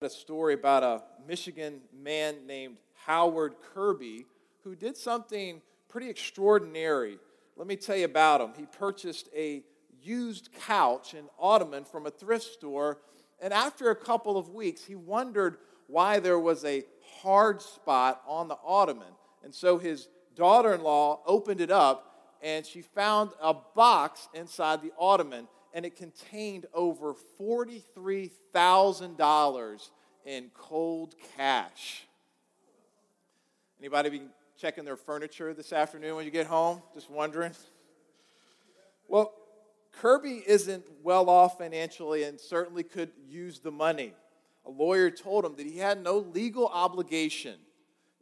a story about a Michigan man named Howard Kirby who did something pretty extraordinary. Let me tell you about him. He purchased a used couch and ottoman from a thrift store, and after a couple of weeks, he wondered why there was a hard spot on the ottoman. And so his daughter in law opened it up, and she found a box inside the ottoman and it contained over $43,000 in cold cash. Anybody be checking their furniture this afternoon when you get home? Just wondering. Well, Kirby isn't well off financially and certainly could use the money. A lawyer told him that he had no legal obligation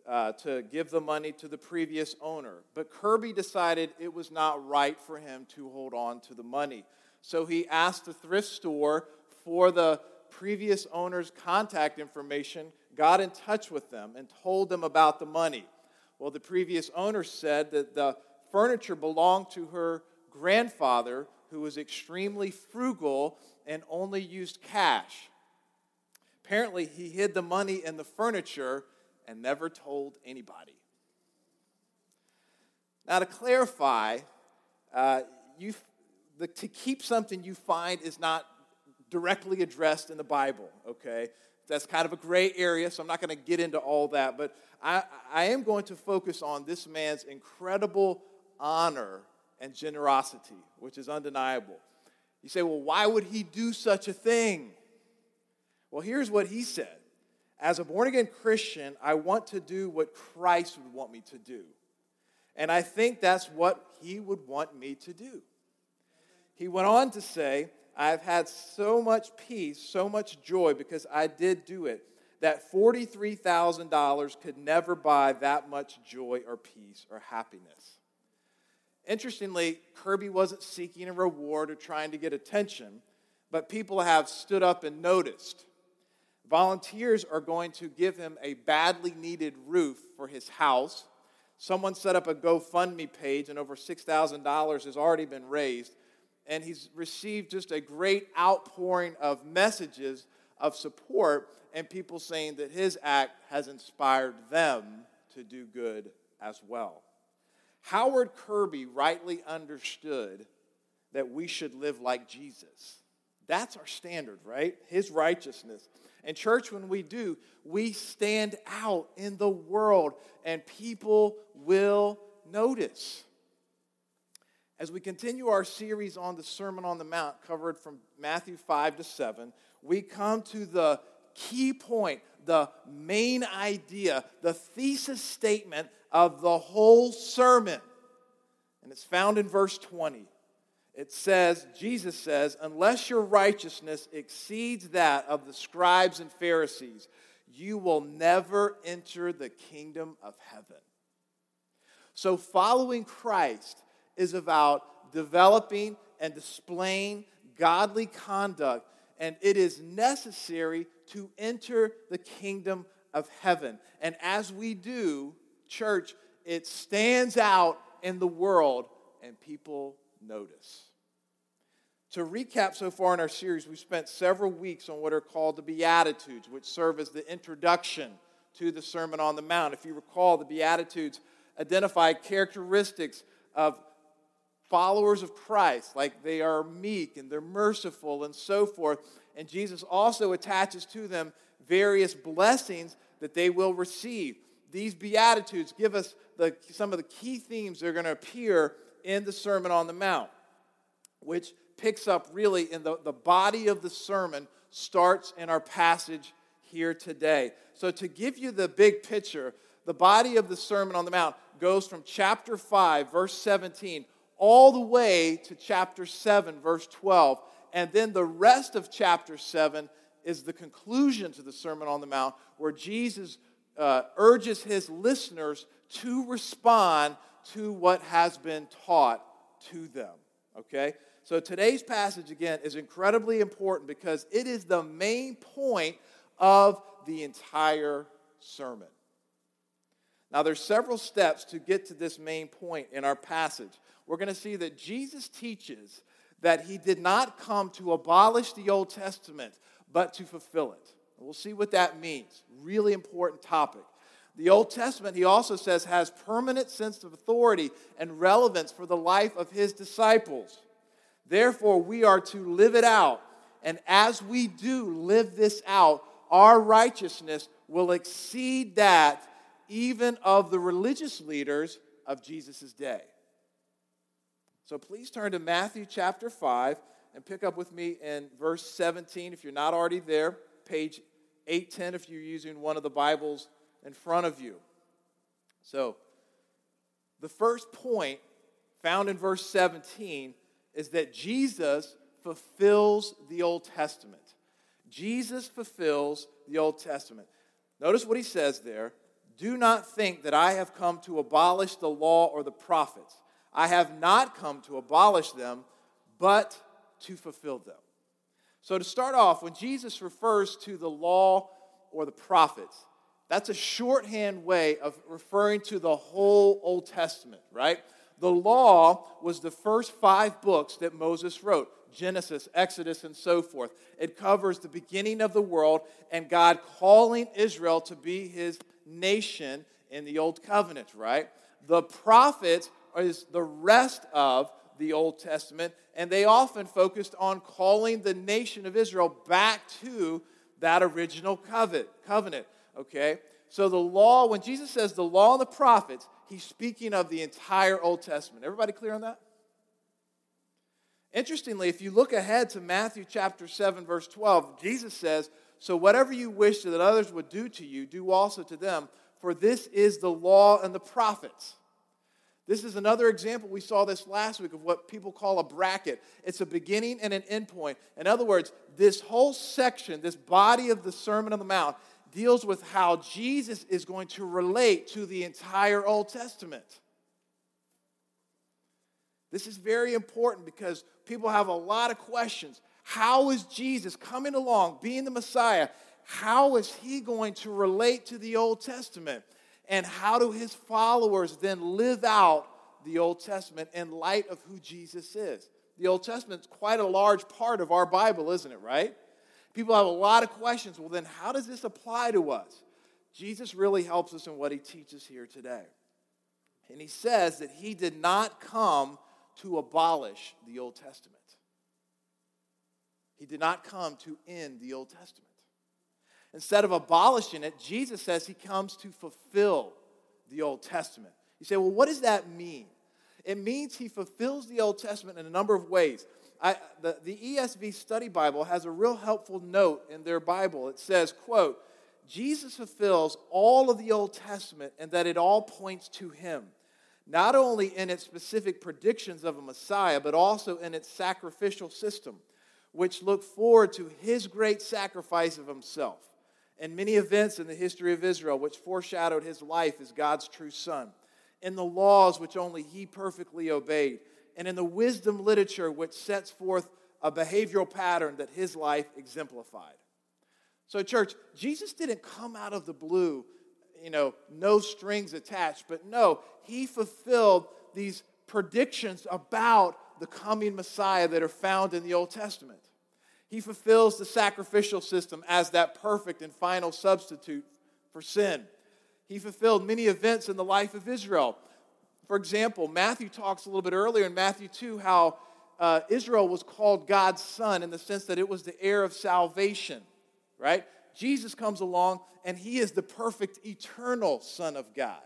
uh, to give the money to the previous owner. But Kirby decided it was not right for him to hold on to the money. So he asked the thrift store for the previous owner's contact information, got in touch with them, and told them about the money. Well, the previous owner said that the furniture belonged to her grandfather, who was extremely frugal and only used cash. Apparently, he hid the money in the furniture and never told anybody. Now, to clarify, uh, you the, to keep something you find is not directly addressed in the Bible, okay? That's kind of a gray area, so I'm not going to get into all that. But I, I am going to focus on this man's incredible honor and generosity, which is undeniable. You say, well, why would he do such a thing? Well, here's what he said As a born again Christian, I want to do what Christ would want me to do. And I think that's what he would want me to do. He went on to say, I've had so much peace, so much joy because I did do it, that $43,000 could never buy that much joy or peace or happiness. Interestingly, Kirby wasn't seeking a reward or trying to get attention, but people have stood up and noticed. Volunteers are going to give him a badly needed roof for his house. Someone set up a GoFundMe page, and over $6,000 has already been raised and he's received just a great outpouring of messages of support and people saying that his act has inspired them to do good as well. Howard Kirby rightly understood that we should live like Jesus. That's our standard, right? His righteousness. And, church, when we do, we stand out in the world and people will notice. As we continue our series on the Sermon on the Mount, covered from Matthew 5 to 7, we come to the key point, the main idea, the thesis statement of the whole sermon. And it's found in verse 20. It says, Jesus says, unless your righteousness exceeds that of the scribes and Pharisees, you will never enter the kingdom of heaven. So, following Christ is about developing and displaying godly conduct, and it is necessary to enter the kingdom of heaven. And as we do, church, it stands out in the world and people notice. To recap so far in our series, we've spent several weeks on what are called the Beatitudes, which serve as the introduction to the Sermon on the Mount. If you recall, the Beatitudes identify characteristics of followers of Christ, like they are meek and they're merciful and so forth. And Jesus also attaches to them various blessings that they will receive. These Beatitudes give us the, some of the key themes that are going to appear in the Sermon on the Mount, which picks up really in the, the body of the sermon, starts in our passage here today. So, to give you the big picture, the body of the Sermon on the Mount goes from chapter 5, verse 17, all the way to chapter 7, verse 12. And then the rest of chapter 7 is the conclusion to the Sermon on the Mount, where Jesus uh, urges his listeners to respond to what has been taught to them. Okay? So today's passage, again, is incredibly important because it is the main point of the entire sermon. Now, there's several steps to get to this main point in our passage we're going to see that Jesus teaches that he did not come to abolish the Old Testament, but to fulfill it. We'll see what that means. Really important topic. The Old Testament, he also says, has permanent sense of authority and relevance for the life of his disciples. Therefore, we are to live it out. And as we do live this out, our righteousness will exceed that even of the religious leaders of Jesus' day. So please turn to Matthew chapter 5 and pick up with me in verse 17 if you're not already there, page 810 if you're using one of the Bibles in front of you. So, the first point found in verse 17 is that Jesus fulfills the Old Testament. Jesus fulfills the Old Testament. Notice what he says there Do not think that I have come to abolish the law or the prophets. I have not come to abolish them, but to fulfill them. So, to start off, when Jesus refers to the law or the prophets, that's a shorthand way of referring to the whole Old Testament, right? The law was the first five books that Moses wrote Genesis, Exodus, and so forth. It covers the beginning of the world and God calling Israel to be his nation in the Old Covenant, right? The prophets is the rest of the Old Testament, and they often focused on calling the nation of Israel back to that original covenant. Okay? So the law, when Jesus says the law and the prophets, he's speaking of the entire Old Testament. Everybody clear on that? Interestingly, if you look ahead to Matthew chapter 7, verse 12, Jesus says, So whatever you wish that others would do to you, do also to them, for this is the law and the prophets. This is another example. We saw this last week of what people call a bracket. It's a beginning and an end point. In other words, this whole section, this body of the Sermon on the Mount, deals with how Jesus is going to relate to the entire Old Testament. This is very important because people have a lot of questions. How is Jesus coming along, being the Messiah? How is he going to relate to the Old Testament? And how do his followers then live out the Old Testament in light of who Jesus is? The Old Testament is quite a large part of our Bible, isn't it, right? People have a lot of questions. Well, then, how does this apply to us? Jesus really helps us in what he teaches here today. And he says that he did not come to abolish the Old Testament, he did not come to end the Old Testament. Instead of abolishing it, Jesus says he comes to fulfill the Old Testament. You say, well, what does that mean? It means he fulfills the Old Testament in a number of ways. I, the, the ESV Study Bible has a real helpful note in their Bible. It says, quote, Jesus fulfills all of the Old Testament and that it all points to him, not only in its specific predictions of a Messiah, but also in its sacrificial system, which look forward to his great sacrifice of himself and many events in the history of Israel which foreshadowed his life as God's true son, in the laws which only he perfectly obeyed, and in the wisdom literature which sets forth a behavioral pattern that his life exemplified. So, church, Jesus didn't come out of the blue, you know, no strings attached, but no, he fulfilled these predictions about the coming Messiah that are found in the Old Testament. He fulfills the sacrificial system as that perfect and final substitute for sin. He fulfilled many events in the life of Israel. For example, Matthew talks a little bit earlier in Matthew 2 how uh, Israel was called God's son in the sense that it was the heir of salvation, right? Jesus comes along and he is the perfect eternal Son of God.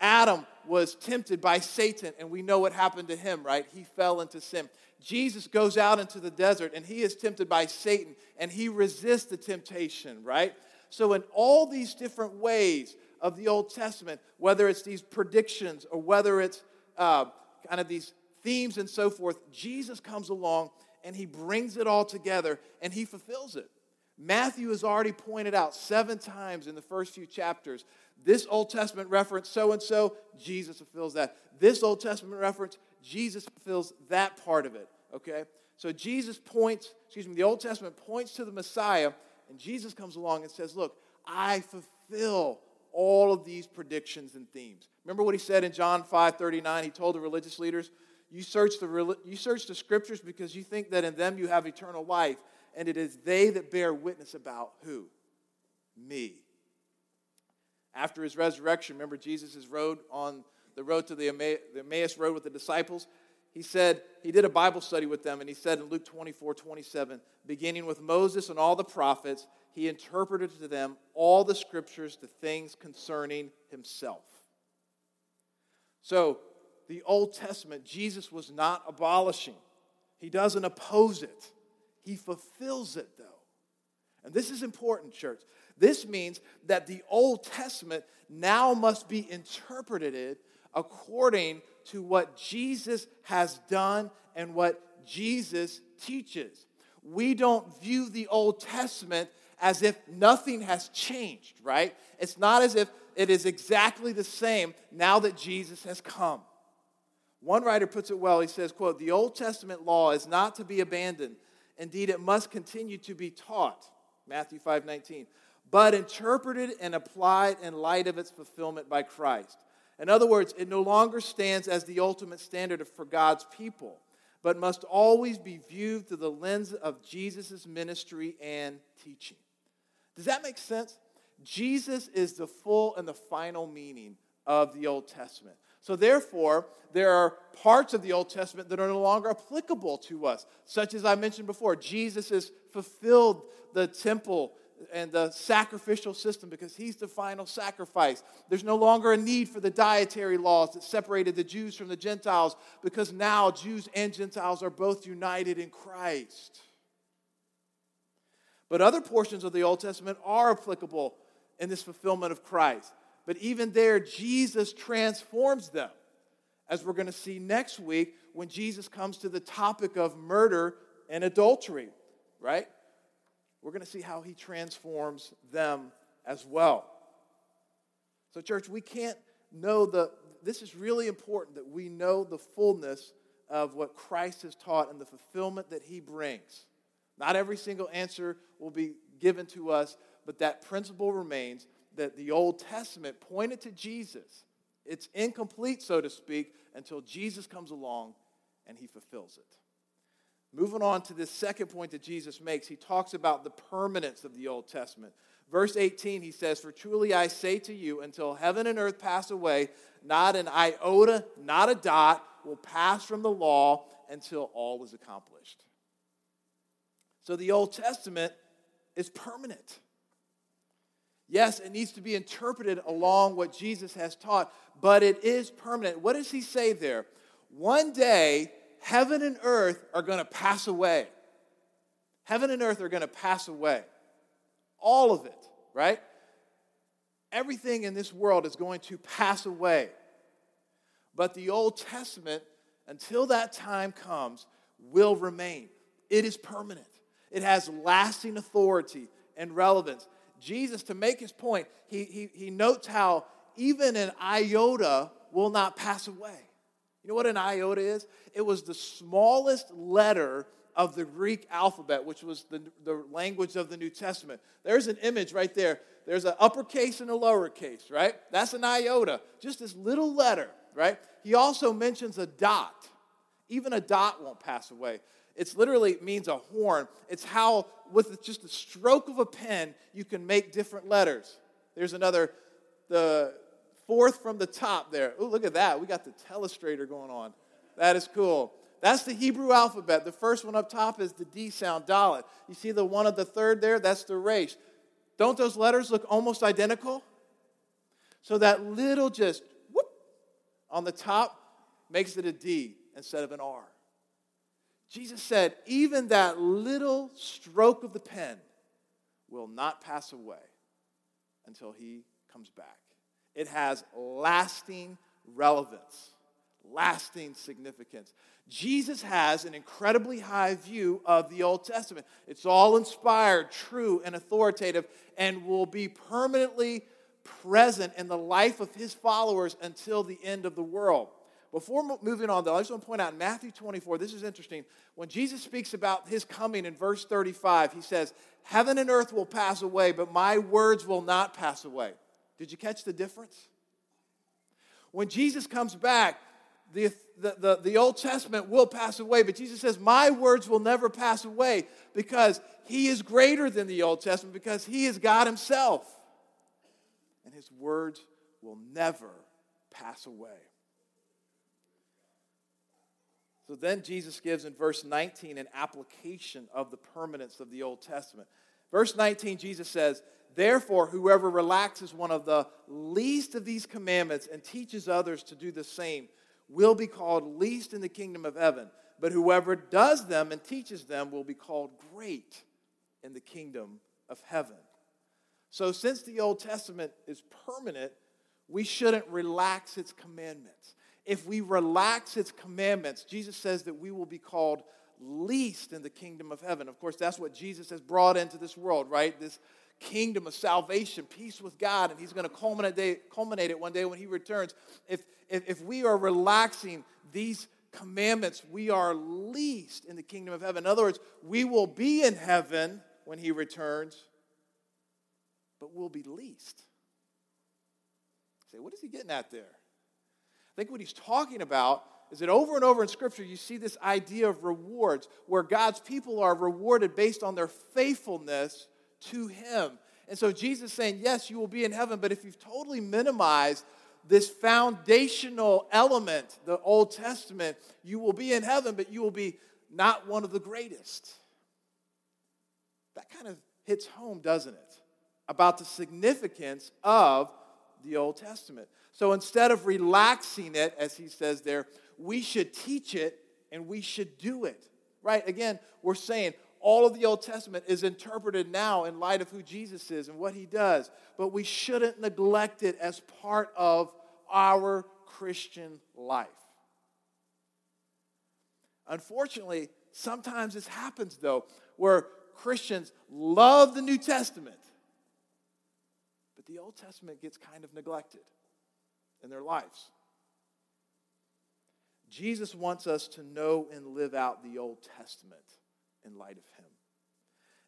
Adam was tempted by Satan, and we know what happened to him, right? He fell into sin. Jesus goes out into the desert and he is tempted by Satan and he resists the temptation, right? So, in all these different ways of the Old Testament, whether it's these predictions or whether it's uh, kind of these themes and so forth, Jesus comes along and he brings it all together and he fulfills it. Matthew has already pointed out seven times in the first few chapters this Old Testament reference, so and so, Jesus fulfills that. This Old Testament reference, Jesus fulfills that part of it, okay? So Jesus points, excuse me, the Old Testament points to the Messiah, and Jesus comes along and says, Look, I fulfill all of these predictions and themes. Remember what he said in John 5 39? He told the religious leaders, you search, the, you search the scriptures because you think that in them you have eternal life, and it is they that bear witness about who? Me. After his resurrection, remember Jesus' road on the road to the Emmaus road with the disciples? He said, he did a Bible study with them, and he said in Luke 24, 27, beginning with Moses and all the prophets, he interpreted to them all the scriptures, the things concerning himself. So, the Old Testament, Jesus was not abolishing. He doesn't oppose it. He fulfills it, though. And this is important, church. This means that the Old Testament now must be interpreted according to what Jesus has done and what Jesus teaches. We don't view the Old Testament as if nothing has changed, right? It's not as if it is exactly the same now that Jesus has come. One writer puts it well. He says, quote, "The Old Testament law is not to be abandoned. Indeed, it must continue to be taught." Matthew 5:19. But interpreted and applied in light of its fulfillment by Christ. In other words, it no longer stands as the ultimate standard for God's people, but must always be viewed through the lens of Jesus' ministry and teaching. Does that make sense? Jesus is the full and the final meaning of the Old Testament. So, therefore, there are parts of the Old Testament that are no longer applicable to us, such as I mentioned before. Jesus has fulfilled the temple and the sacrificial system because he's the final sacrifice. There's no longer a need for the dietary laws that separated the Jews from the Gentiles because now Jews and Gentiles are both united in Christ. But other portions of the Old Testament are applicable in this fulfillment of Christ. But even there, Jesus transforms them, as we're going to see next week when Jesus comes to the topic of murder and adultery, right? We're going to see how he transforms them as well. So, church, we can't know the, this is really important that we know the fullness of what Christ has taught and the fulfillment that he brings. Not every single answer will be given to us, but that principle remains that the Old Testament pointed to Jesus. It's incomplete, so to speak, until Jesus comes along and he fulfills it. Moving on to this second point that Jesus makes, he talks about the permanence of the Old Testament. Verse 18, he says, For truly I say to you, until heaven and earth pass away, not an iota, not a dot will pass from the law until all is accomplished. So the Old Testament is permanent. Yes, it needs to be interpreted along what Jesus has taught, but it is permanent. What does he say there? One day, heaven and earth are going to pass away. Heaven and earth are going to pass away. All of it, right? Everything in this world is going to pass away. But the Old Testament, until that time comes, will remain. It is permanent, it has lasting authority and relevance. Jesus, to make his point, he, he, he notes how even an iota will not pass away. You know what an iota is? It was the smallest letter of the Greek alphabet, which was the, the language of the New Testament. There's an image right there. There's an uppercase and a lowercase, right? That's an iota, just this little letter, right? He also mentions a dot. Even a dot won't pass away. It's literally means a horn. It's how, with just a stroke of a pen, you can make different letters. There's another, the fourth from the top there. Oh, look at that. We got the telestrator going on. That is cool. That's the Hebrew alphabet. The first one up top is the D sound, Dalet. You see the one at the third there? That's the resh. Don't those letters look almost identical? So that little just whoop on the top makes it a D instead of an R. Jesus said, even that little stroke of the pen will not pass away until he comes back. It has lasting relevance, lasting significance. Jesus has an incredibly high view of the Old Testament. It's all inspired, true, and authoritative, and will be permanently present in the life of his followers until the end of the world. Before moving on, though, I just want to point out in Matthew 24, this is interesting. When Jesus speaks about his coming in verse 35, he says, Heaven and earth will pass away, but my words will not pass away. Did you catch the difference? When Jesus comes back, the, the, the, the, Old Testament will pass away, but Jesus says, My words will never pass away because He is greater than the Old Testament, because He is God Himself. And His words will never pass away. So then Jesus gives in verse 19 an application of the permanence of the Old Testament. Verse 19, Jesus says, Therefore, whoever relaxes one of the least of these commandments and teaches others to do the same will be called least in the kingdom of heaven. But whoever does them and teaches them will be called great in the kingdom of heaven. So, since the Old Testament is permanent, we shouldn't relax its commandments. If we relax its commandments, Jesus says that we will be called least in the kingdom of heaven. Of course, that's what Jesus has brought into this world, right? This kingdom of salvation, peace with God, and He's going to culminate, culminate it one day when He returns. If, if, if we are relaxing these commandments, we are least in the kingdom of heaven. In other words, we will be in heaven when He returns, but we'll be least. Say, what is He getting at there? I think what He's talking about is that over and over in Scripture, you see this idea of rewards, where God's people are rewarded based on their faithfulness to Him. And so Jesus is saying, Yes, you will be in heaven, but if you've totally minimized this foundational element, the Old Testament, you will be in heaven, but you will be not one of the greatest. That kind of hits home, doesn't it? About the significance of the Old Testament. So instead of relaxing it, as he says there, we should teach it and we should do it. Right? Again, we're saying all of the Old Testament is interpreted now in light of who Jesus is and what he does, but we shouldn't neglect it as part of our Christian life. Unfortunately, sometimes this happens though, where Christians love the New Testament, but the Old Testament gets kind of neglected in their lives. Jesus wants us to know and live out the Old Testament in light of Him.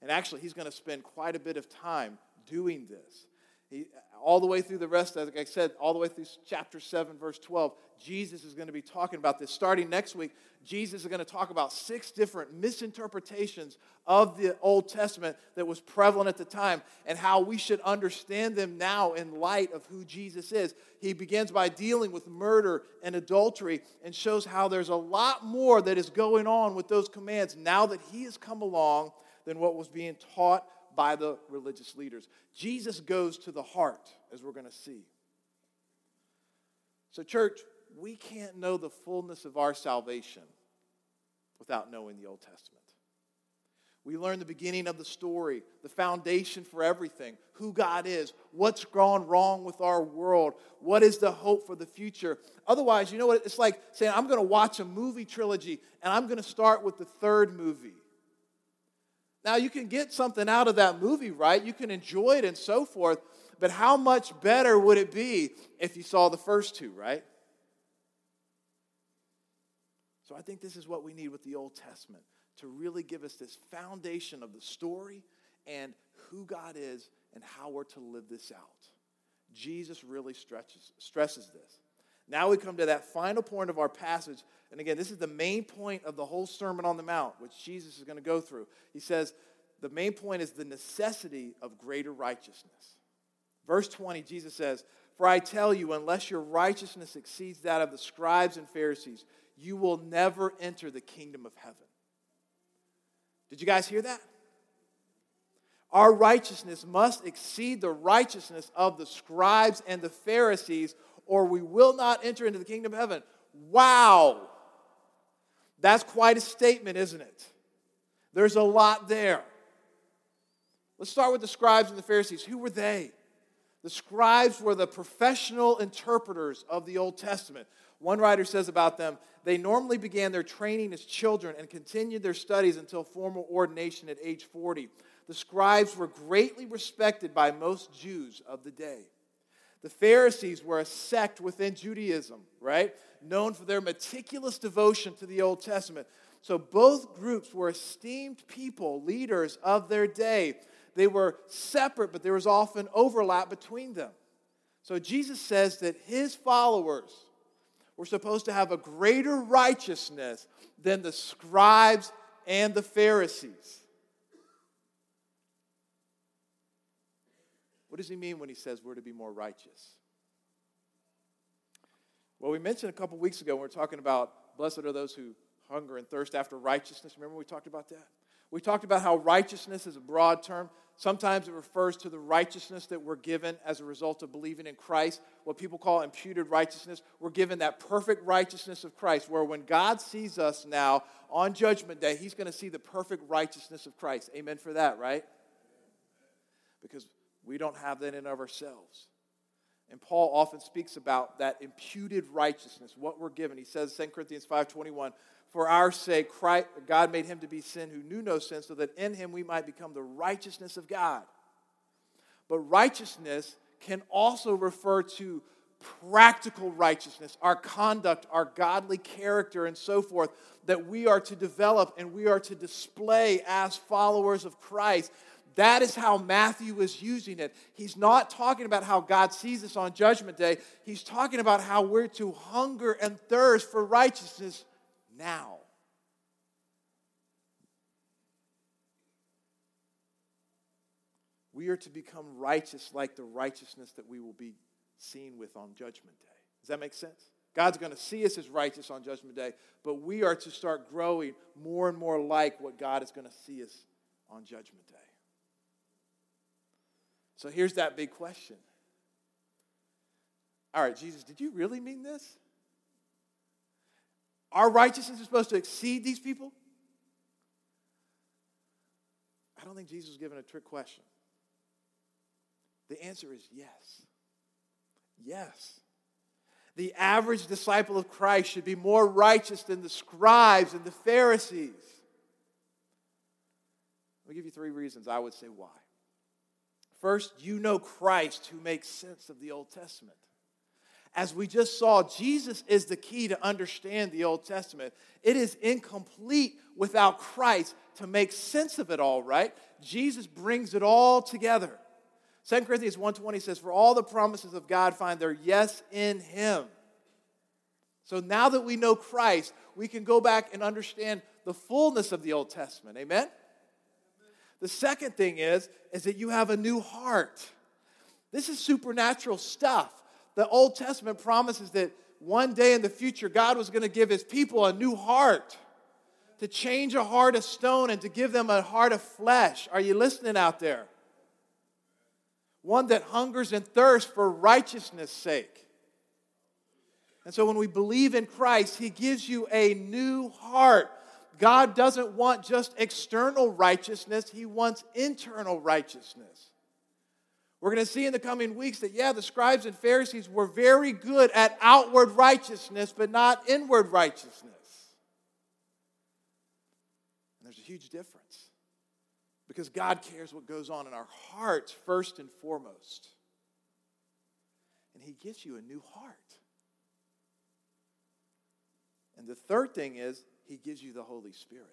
And actually, He's going to spend quite a bit of time doing this. He, all the way through the rest, like I said, all the way through chapter 7, verse 12, Jesus is going to be talking about this. Starting next week, Jesus is going to talk about six different misinterpretations of the Old Testament that was prevalent at the time and how we should understand them now in light of who Jesus is. He begins by dealing with murder and adultery and shows how there's a lot more that is going on with those commands now that he has come along than what was being taught by the religious leaders. Jesus goes to the heart, as we're going to see. So, church, we can't know the fullness of our salvation without knowing the Old Testament. We learn the beginning of the story, the foundation for everything, who God is, what's gone wrong with our world, what is the hope for the future. Otherwise, you know what? It's like saying, I'm going to watch a movie trilogy and I'm going to start with the third movie. Now, you can get something out of that movie, right? You can enjoy it and so forth, but how much better would it be if you saw the first two, right? So I think this is what we need with the Old Testament to really give us this foundation of the story and who God is and how we're to live this out. Jesus really stretches, stresses this. Now we come to that final point of our passage. And again, this is the main point of the whole Sermon on the Mount, which Jesus is going to go through. He says, the main point is the necessity of greater righteousness. Verse 20, Jesus says, For I tell you, unless your righteousness exceeds that of the scribes and Pharisees, you will never enter the kingdom of heaven. Did you guys hear that? Our righteousness must exceed the righteousness of the scribes and the Pharisees, or we will not enter into the kingdom of heaven. Wow. That's quite a statement, isn't it? There's a lot there. Let's start with the scribes and the Pharisees. Who were they? The scribes were the professional interpreters of the Old Testament. One writer says about them, they normally began their training as children and continued their studies until formal ordination at age 40. The scribes were greatly respected by most Jews of the day. The Pharisees were a sect within Judaism, right? Known for their meticulous devotion to the Old Testament. So both groups were esteemed people, leaders of their day. They were separate, but there was often overlap between them. So Jesus says that his followers We're supposed to have a greater righteousness than the scribes and the Pharisees. What does he mean when he says we're to be more righteous? Well, we mentioned a couple weeks ago when we were talking about blessed are those who hunger and thirst after righteousness. Remember we talked about that? We talked about how righteousness is a broad term. Sometimes it refers to the righteousness that we're given as a result of believing in Christ, what people call imputed righteousness. We're given that perfect righteousness of Christ, where when God sees us now on Judgment Day, He's going to see the perfect righteousness of Christ. Amen for that, right? Because we don't have that in of ourselves. And Paul often speaks about that imputed righteousness, what we're given. He says, 2 Corinthians 5.21, For our sake, Christ, God made him to be sin who knew no sin, so that in him we might become the righteousness of God. But righteousness can also refer to practical righteousness, our conduct, our godly character, and so forth, that we are to develop and we are to display as followers of Christ. That is how Matthew is using it. He's not talking about how God sees us on Judgment Day. He's talking about how we're to hunger and thirst for righteousness now. We are to become righteous like the righteousness that we will be seen with on Judgment Day. Does that make sense? God's going to see us as righteous on Judgment Day, but we are to start growing more and more like what God is going to see us on Judgment Day. So here's that big question. All right, Jesus, did you really mean this? Our righteousness is supposed to exceed these people? I don't think Jesus was given a trick question. The answer is yes. Yes. The average disciple of Christ should be more righteous than the scribes and the Pharisees. Let me give you three reasons I would say why. First, you know Christ who makes sense of the Old Testament. As we just saw, Jesus is the key to understand the Old Testament. It is incomplete without Christ to make sense of it all, right? Jesus brings it all together. 2 Corinthians 1:20 says, "For all the promises of God find their yes in him." So now that we know Christ, we can go back and understand the fullness of the Old Testament. Amen? The second thing is, is that you have a new heart. This is supernatural stuff. The Old Testament promises that one day in the future, God was going to give his people a new heart, to change a heart of stone and to give them a heart of flesh. Are you listening out there? One that hungers and thirsts for righteousness' sake. And so when we believe in Christ, he gives you a new heart God doesn't want just external righteousness, He wants internal righteousness. We're going to see in the coming weeks that, yeah, the scribes and Pharisees were very good at outward righteousness, but not inward righteousness. And there's a huge difference because God cares what goes on in our hearts first and foremost. And He gives you a new heart. And the third thing is, he gives you the Holy Spirit.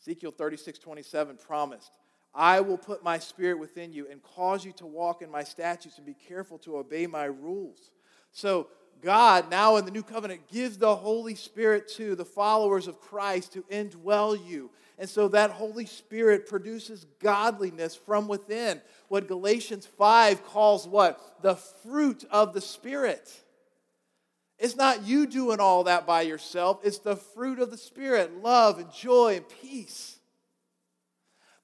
Ezekiel 36 27 promised, I will put my spirit within you and cause you to walk in my statutes and be careful to obey my rules. So, God, now in the new covenant, gives the Holy Spirit to the followers of Christ to indwell you. And so that Holy Spirit produces godliness from within. What Galatians 5 calls what? The fruit of the Spirit. It's not you doing all that by yourself, it's the fruit of the Spirit love and joy and peace.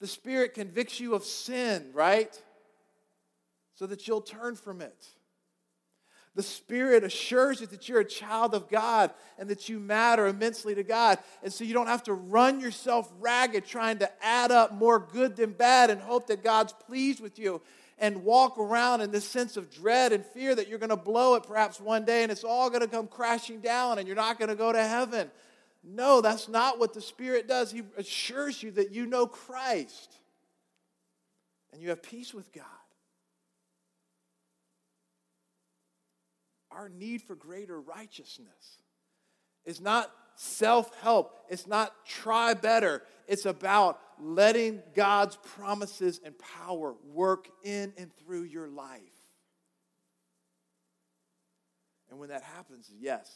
The Spirit convicts you of sin, right? So that you'll turn from it. The Spirit assures you that you're a child of God and that you matter immensely to God. And so you don't have to run yourself ragged trying to add up more good than bad and hope that God's pleased with you and walk around in this sense of dread and fear that you're going to blow it perhaps one day and it's all going to come crashing down and you're not going to go to heaven. No, that's not what the Spirit does. He assures you that you know Christ and you have peace with God. Our need for greater righteousness is not self help, it's not try better, it's about letting God's promises and power work in and through your life. And when that happens, yes,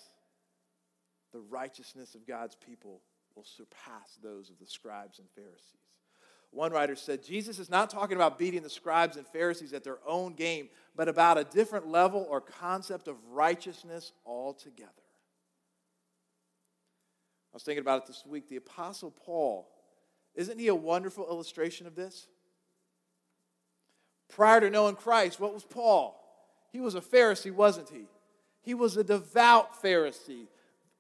the righteousness of God's people will surpass those of the scribes and Pharisees. One writer said Jesus is not talking about beating the scribes and Pharisees at their own game, but about a different level or concept of righteousness altogether. I was thinking about it this week. The Apostle Paul, isn't he a wonderful illustration of this? Prior to knowing Christ, what was Paul? He was a Pharisee, wasn't he? He was a devout Pharisee,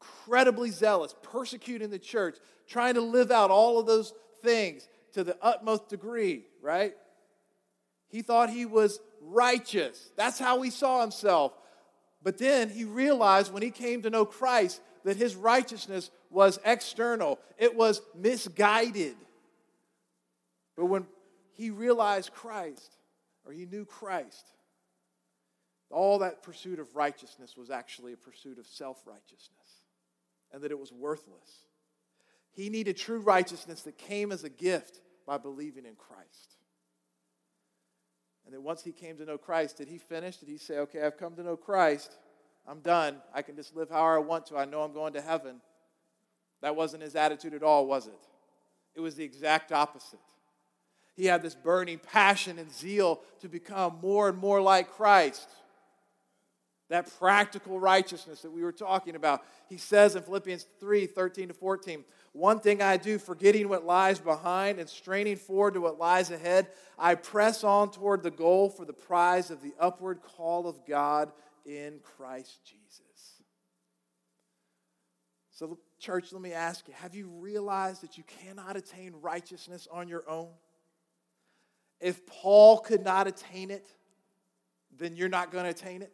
incredibly zealous, persecuting the church, trying to live out all of those things to the utmost degree, right? He thought he was righteous. That's how he saw himself. But then he realized when he came to know Christ that his righteousness was external, it was misguided. But when he realized Christ, or he knew Christ, all that pursuit of righteousness was actually a pursuit of self righteousness and that it was worthless. He needed true righteousness that came as a gift by believing in Christ. And then once he came to know Christ, did he finish? Did he say, okay, I've come to know Christ. I'm done. I can just live however I want to. I know I'm going to heaven. That wasn't his attitude at all, was it? It was the exact opposite. He had this burning passion and zeal to become more and more like Christ that practical righteousness that we were talking about. He says in Philippians 3 13 to 14, One thing I do, forgetting what lies behind and straining forward to what lies ahead, I press on toward the goal for the prize of the upward call of God in Christ Jesus. So, church, let me ask you have you realized that you cannot attain righteousness on your own? If Paul could not attain it, then you're not going to attain it.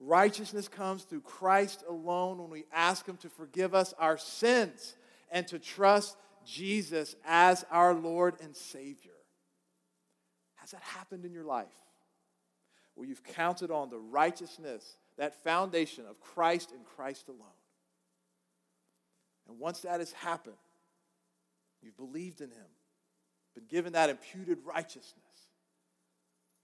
Righteousness comes through Christ alone when we ask Him to forgive us our sins and to trust Jesus as our Lord and Savior. Has that happened in your life? Where you've counted on the righteousness, that foundation of Christ and Christ alone. And once that has happened, you've believed in Him, been given that imputed righteousness.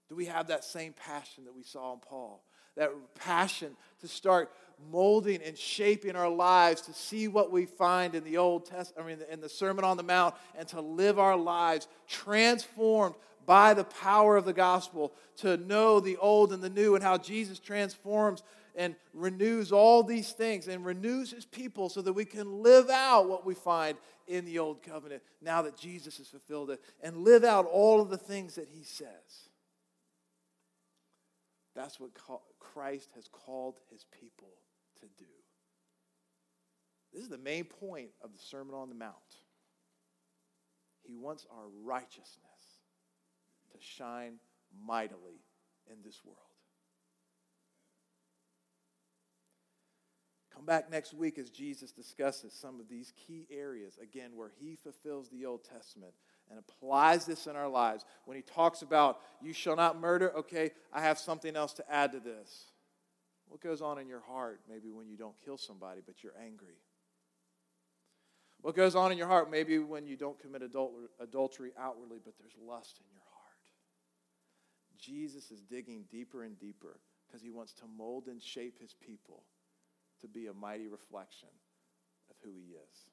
Do we have that same passion that we saw in Paul? That passion to start molding and shaping our lives to see what we find in the Old Testament, I mean, in the Sermon on the Mount, and to live our lives transformed by the power of the gospel to know the old and the new and how Jesus transforms and renews all these things and renews his people so that we can live out what we find in the old covenant now that Jesus has fulfilled it and live out all of the things that he says. That's what Christ has called his people to do. This is the main point of the Sermon on the Mount. He wants our righteousness to shine mightily in this world. Come back next week as Jesus discusses some of these key areas, again, where he fulfills the Old Testament and applies this in our lives. When he talks about, you shall not murder, okay, I have something else to add to this. What goes on in your heart maybe when you don't kill somebody, but you're angry? What goes on in your heart maybe when you don't commit adultery outwardly, but there's lust in your heart? Jesus is digging deeper and deeper because he wants to mold and shape his people to be a mighty reflection of who he is.